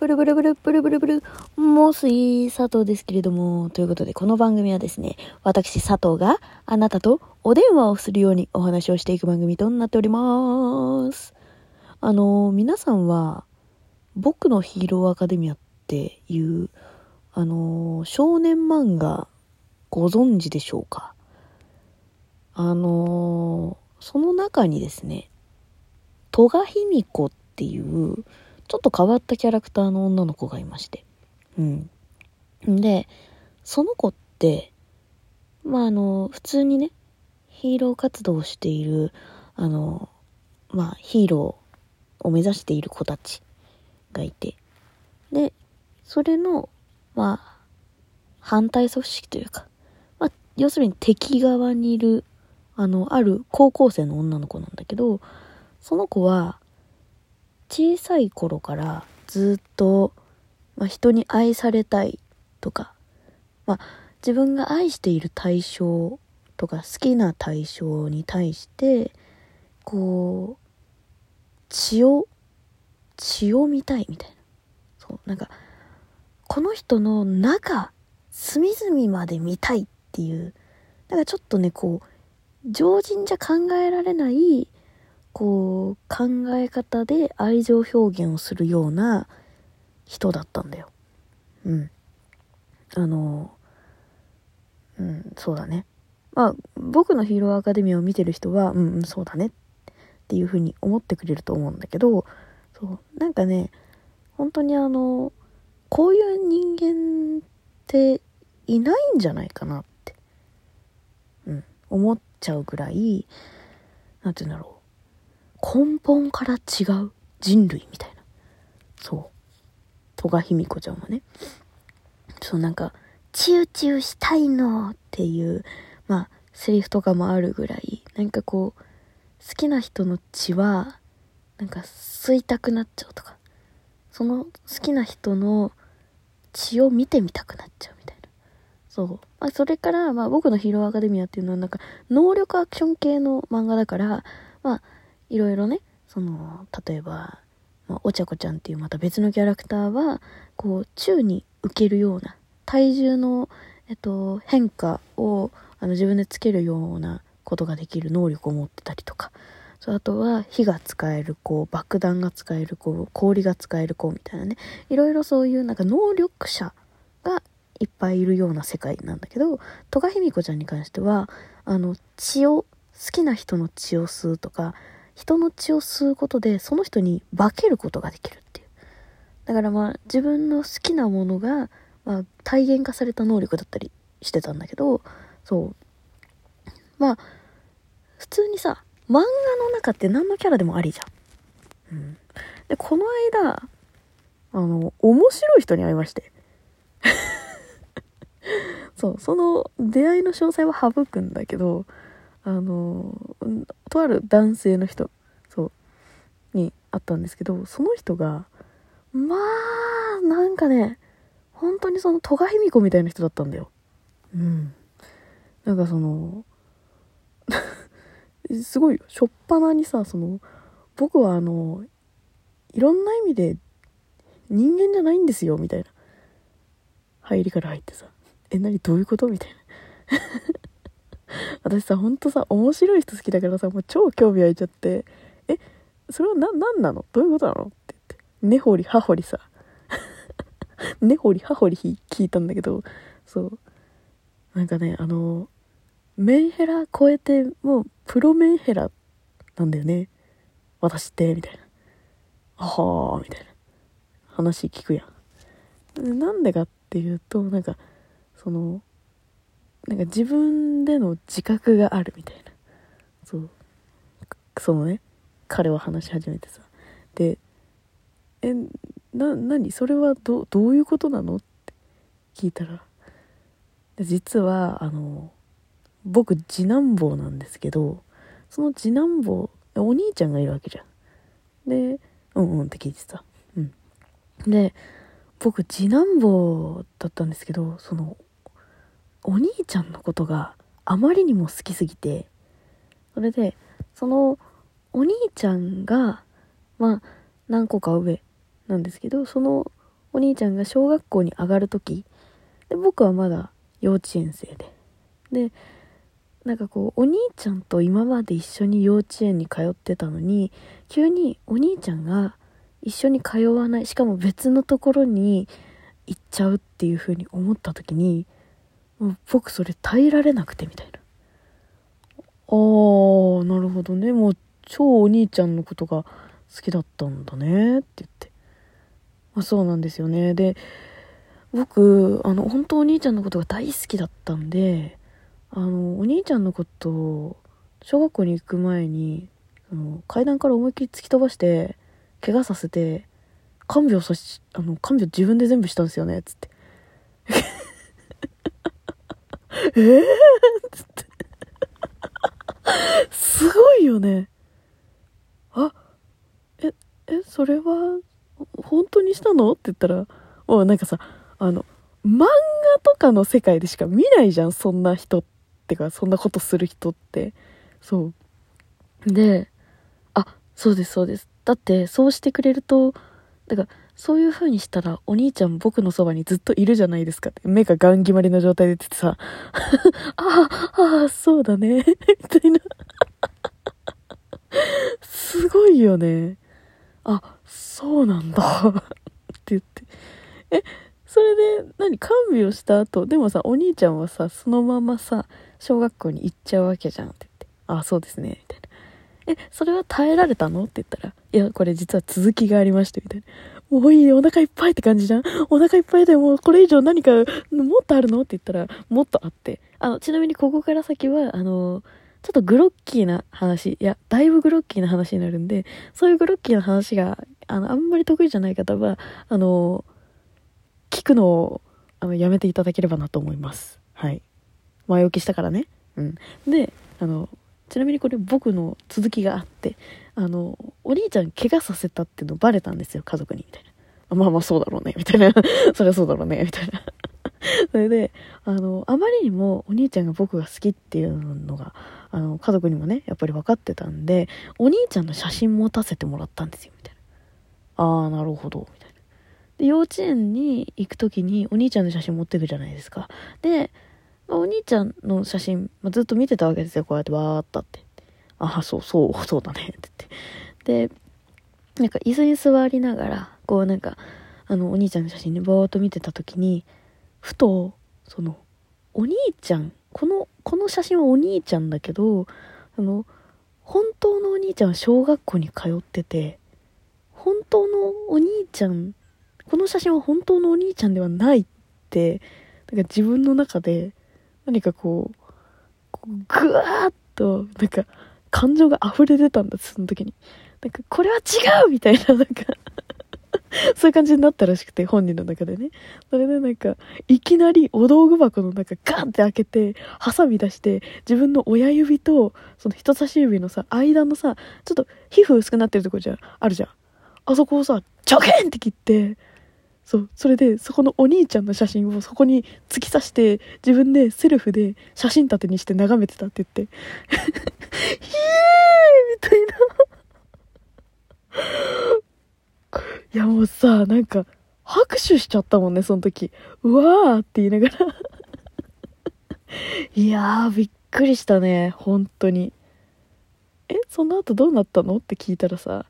ブルブルブルブルブルブル、もうすい佐藤ですけれども、ということでこの番組はですね、私佐藤があなたとお電話をするようにお話をしていく番組となっております。あの、皆さんは、僕のヒーローアカデミアっていう、あの、少年漫画ご存知でしょうか？あの、その中にですね、戸賀卑弥呼っていう、ちょっと変わったキャラクターの女の子がいまして。うん。で、その子って、まあ、あの、普通にね、ヒーロー活動をしている、あの、まあ、ヒーローを目指している子たちがいて。で、それの、まあ、反対組織というか、まあ、要するに敵側にいる、あの、ある高校生の女の子なんだけど、その子は、小さい頃からずっと、まあ、人に愛されたいとか、まあ、自分が愛している対象とか好きな対象に対してこう血を血を見たいみたいな。そうなんかこの人の中隅々まで見たいっていうだかちょっとねこう常人じゃ考えられないこう考え方で愛情表現をするような人だったんだよ。うん。あの、うん、そうだね。まあ、僕のヒーローアカデミアを見てる人は、うん、うん、そうだねっていうふうに思ってくれると思うんだけど、そう、なんかね、本当にあの、こういう人間っていないんじゃないかなって、うん、思っちゃうぐらい、なんて言うんだろう。根本から違う人類みたいな。そう。戸賀卑弥呼ちゃんはね。そうなんか、チューチューしたいのっていう、まあ、セリフとかもあるぐらい、なんかこう、好きな人の血は、なんか吸いたくなっちゃうとか、その好きな人の血を見てみたくなっちゃうみたいな。そう。まあ、それから、まあ、僕のヒーローアカデミアっていうのはなんか、能力アクション系の漫画だから、まあ、いろいろね、その、例えば、まあ、お茶子ちゃんっていうまた別のキャラクターは、こう、宙に浮けるような、体重の、えっと、変化をあの自分でつけるようなことができる能力を持ってたりとか、そうあとは火が使える子、爆弾が使える子、氷が使える子みたいなね、いろいろそういうなんか能力者がいっぱいいるような世界なんだけど、戸賀卑弥呼ちゃんに関しては、あの、血を、好きな人の血を吸うとか、人の血を吸うことでその人に化けることができるっていう。だからまあ自分の好きなものが、まあ、体現化された能力だったりしてたんだけど、そう。まあ、普通にさ、漫画の中って何のキャラでもありじゃん。うん。で、この間、あの、面白い人に会いまして。そう、その出会いの詳細は省くんだけど、あの、とある男性の人、そう、に会ったんですけど、その人が、まあ、なんかね、本当にその戸賀卑弥呼みたいな人だったんだよ。うん。なんかその、すごいよ。しょっぱなにさ、その、僕はあの、いろんな意味で人間じゃないんですよ、みたいな。入りから入ってさ、え、何どういうこと？みたいな。私さ、ほんとさ、面白い人好きだからさ、もう超興味湧いちゃって、え、それはな、何なの？どういうことなの？って言って、根掘り葉掘りさ、根掘り葉掘り聞いたんだけど、そう。なんかね、あの、メンヘラ超えて、もう、プロメンヘラなんだよね。私って、みたいな。あはー、みたいな。話聞くやん。なんでかっていうと、なんか、その、なんか自分での自覚があるみたいな。そう。そのね、彼は話し始めてさ。で、え、な、何？それはど、どういうことなの？って聞いたら、実は、あの、僕、次男坊なんですけど、その次男坊、お兄ちゃんがいるわけじゃん。で、うんうんって聞いてた。うん。で、僕、次男坊だったんですけど、その、お兄ちゃんのことがあまりにも好きすぎて、それで、その、お兄ちゃんが、まあ、何個か上なんですけど、その、お兄ちゃんが小学校に上がる時で僕はまだ幼稚園生で。でなんかこうお兄ちゃんと今まで一緒に幼稚園に通ってたのに急にお兄ちゃんが一緒に通わないしかも別のところに行っちゃうっていう風に思った時に僕それ耐えられなくてみたいな。あーなるほどね。もう超お兄ちゃんのことが好きだったんだねって言って、まあ、そうなんですよね。で僕あの本当お兄ちゃんのことが大好きだったんであのお兄ちゃんのことを小学校に行く前にあの階段から思いっきり突き飛ばして怪我させて看病さしあの看病自分で全部したんですよねつって。えー、つって。すごいよね。あええそれは本当にしたの？って言ったらもうなんかさあの漫画とかの世界でしか見ないじゃんそんな人ってってかそんなことする人って。そう。であそうですそうです。だってそうしてくれるとだからそういう風にしたらお兄ちゃん僕のそばにずっといるじゃないですかって。目がガン決まりの状態で言ってさ あああそうだね。みたいな。すごいよね。あそうなんだ。って言って。えそれで何看病した後？でもさお兄ちゃんはさそのままさ小学校に行っちゃうわけじゃんって言って。あそうですね。みたいな。えそれは耐えられたの？って言ったらいやこれ実は続きがありましてみたいな。もういいお腹いっぱいって感じじゃん？お腹いっぱいでもうこれ以上何かもっとあるの？って言ったらもっとあってあのちなみにここから先はあのちょっとグロッキーな話、いや、だいぶグロッキーな話になるんで、そういうグロッキーな話が、あの、あんまり得意じゃない方は、あの、聞くのをあのやめていただければなと思います。はい。前置きしたからね。うん。で、あの、ちなみにこれ僕の続きがあって、あの、お兄ちゃん怪我させたってのバレたんですよ、家族に、みたいな。まあまあそうだろうね、みたいな。そりゃそうだろうね、みたいな。それで、あの、あまりにもお兄ちゃんが僕が好きっていうのが、あの、家族にもね、やっぱり分かってたんで、お兄ちゃんの写真持たせてもらったんですよ、みたいな。ああ、なるほど、みたいな。で、幼稚園に行く時にお兄ちゃんの写真持ってくじゃないですか。で、お兄ちゃんの写真、まあ、ずっと見てたわけですよ。こうやってわーっとって。ああ、そう、そう、そうだね。って言って。で、なんか椅子に座りながら、こうなんか、あの、お兄ちゃんの写真ね、ぼーっと見てた時に、ふと、その、お兄ちゃん、この、この写真はお兄ちゃんだけど、あの、本当のお兄ちゃんは小学校に通ってて、本当のお兄ちゃんこの写真は本当のお兄ちゃんではないってなんか自分の中で何かこうこうぐわーっとなんか感情が溢れ出たんだその時になんかこれは違うみたいななんか そういう感じになったらしくて、本人の中でね。それでなんか、いきなりお道具箱の中ガンって開けて、ハサミ出して、自分の親指と、その人差し指のさ、間のさ、ちょっと皮膚薄くなってるとこじゃ、あるじゃん。あそこをさ、チョキンって切って、そう。それで、そこのお兄ちゃんの写真をそこに突き刺して、自分でセルフで写真立てにして眺めてたって言って、ヒエーみたいな。いやもうさ、なんか、拍手しちゃったもんね、その時。うわーって言いながら いやー、びっくりしたね、本当に。え、その後どうなったの？って聞いたらさ、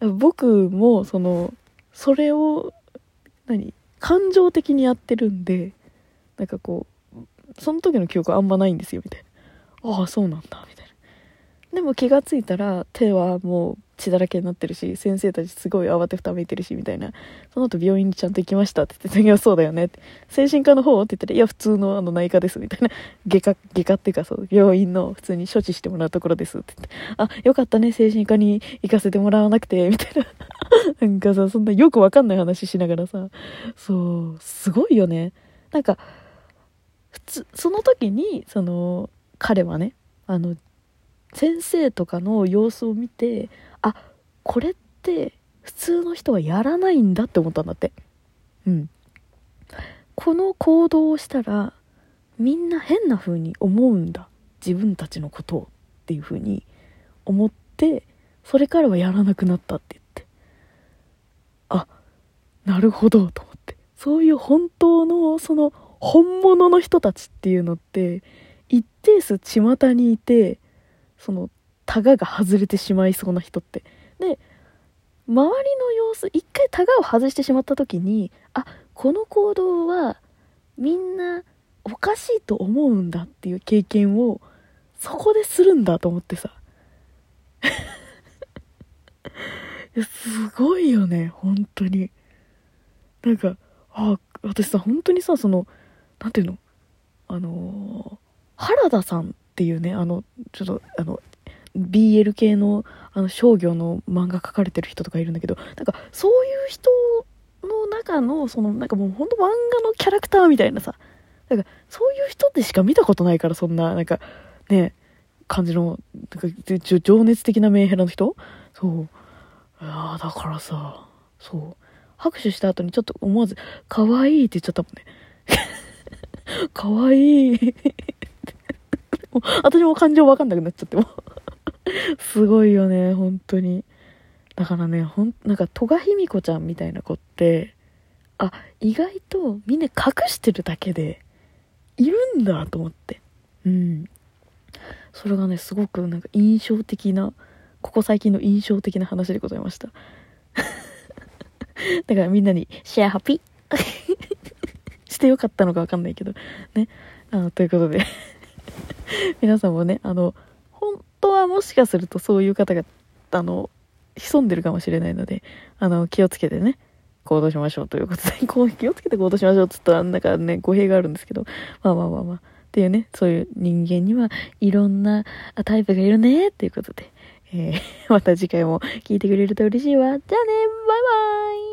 僕も、その、それを何？感情的にやってるんでなんかこうその時の記憶あんまないんですよみたいな。ああそうなんだみたいな。でも気が付いたら手はもう血だらけになってるし先生たちすごい慌てふためいてるしみたいな。その後病院にちゃんと行きましたって言って「いやそうだよね」って「精神科の方?」って言ったら「いや普通のあの内科です」みたいな。外科外科っていうかそう病院の普通に処置してもらうところですって言って「あよかったね精神科に行かせてもらわなくて」みたいな。なんかさそんなよくわかんない話しながらさそうすごいよね。なんか普通その時にその彼はねあの先生とかの様子を見てあこれって普通の人はやらないんだって思ったんだって。うん。この行動をしたらみんな変な風に思うんだ。自分たちのことをっていう風に思ってそれからはやらなくなったって言って。なるほどと思って。そういう本当のその本物の人たちっていうのって一定数巷にいてそのタガが外れてしまいそうな人って。で周りの様子一回タガを外してしまった時にあこの行動はみんなおかしいと思うんだっていう経験をそこでするんだと思ってさ。すごいよね本当に。なんかあ私さ本当にさその何ていうの？あのー、原田さんっていうねあのちょっとあの BL 系のあの商業の漫画描かれてる人とかいるんだけどなんかそういう人の中のそのなんかもうほんと漫画のキャラクターみたいなさなんかそういう人でしか見たことないからそんななんかね感じのなんか情熱的なメンヘラの人？そう。いやだからさそう。拍手した後にちょっと思わず「可愛いいって言っちゃったもんね。可愛い私も感情わかんなくなっちゃって。もすごいよね本当に。だからねほんなんか戸賀卑弥呼ちゃんみたいな子ってあ意外とみんな隠してるだけでいるんだと思って。うん。それがねすごくなんか印象的なここ最近の印象的な話でございました。だからみんなにシェアハピ。してよかったのかわかんないけど。ね。あのということで。皆さんもねあの本当はもしかするとそういう方があの潜んでるかもしれないのであの気をつけてね行動しましょうということで、こう気をつけて行動しましょうっつったら、なんかね、語弊があるんですけど、まあまあまあまあ。っていうね、そういう人間にはいろんなタイプがいるね、っていうことで、えー、また次回も聞いてくれると嬉しいわ。じゃあね、バイバイ。